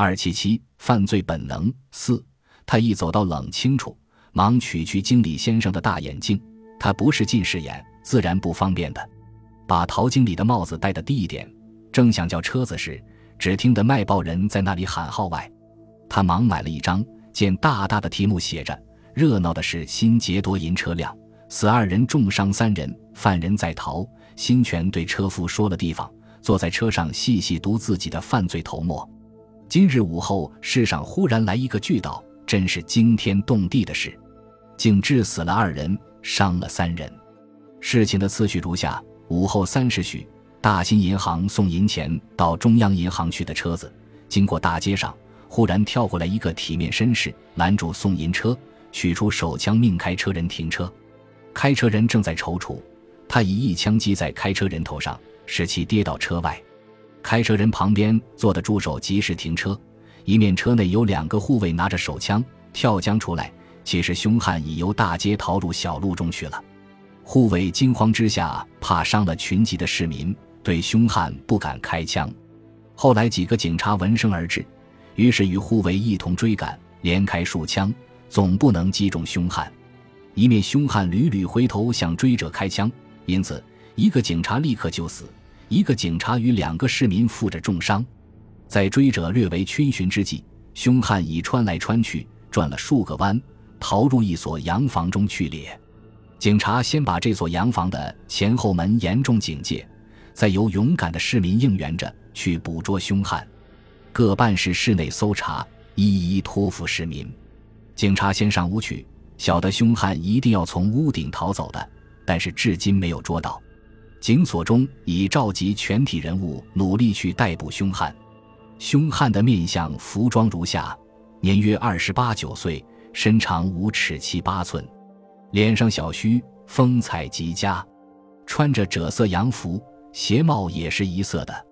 二七七犯罪本能四，他一走到冷清处，忙取去经理先生的大眼镜。他不是近视眼，自然不方便的。把陶经理的帽子戴得低一点。正想叫车子时，只听得卖报人在那里喊号外。他忙买了一张，见大大的题目写着：“热闹的是新劫夺银车辆，死二人，重伤三人，犯人在逃。”新全对车夫说了地方，坐在车上细细读自己的犯罪头目。今日午后，世上忽然来一个巨盗，真是惊天动地的事，竟致死了二人，伤了三人。事情的次序如下：午后三时许，大新银行送银钱到中央银行去的车子，经过大街上，忽然跳过来一个体面绅士，拦住送银车，取出手枪，命开车人停车。开车人正在踌躇，他以一枪击在开车人头上，使其跌到车外。开车人旁边坐的助手及时停车，一面车内有两个护卫拿着手枪跳江出来。其实凶悍已由大街逃入小路中去了。护卫惊慌之下，怕伤了群集的市民，对凶悍不敢开枪。后来几个警察闻声而至，于是与护卫一同追赶，连开数枪，总不能击中凶悍。一面凶悍屡屡回头向追者开枪，因此一个警察立刻就死。一个警察与两个市民负着重伤，在追者略为逡巡之际，凶悍已穿来穿去，转了数个弯，逃入一所洋房中去了。警察先把这所洋房的前后门严重警戒，再由勇敢的市民应援着去捕捉凶悍。各办事室内搜查，一一托付市民。警察先上屋去，晓得凶悍一定要从屋顶逃走的，但是至今没有捉到。警所中已召集全体人物，努力去逮捕凶悍。凶悍的面相、服装如下：年约二十八九岁，身长五尺七八寸，脸上小须，风采极佳，穿着赭色洋服，鞋帽也是一色的。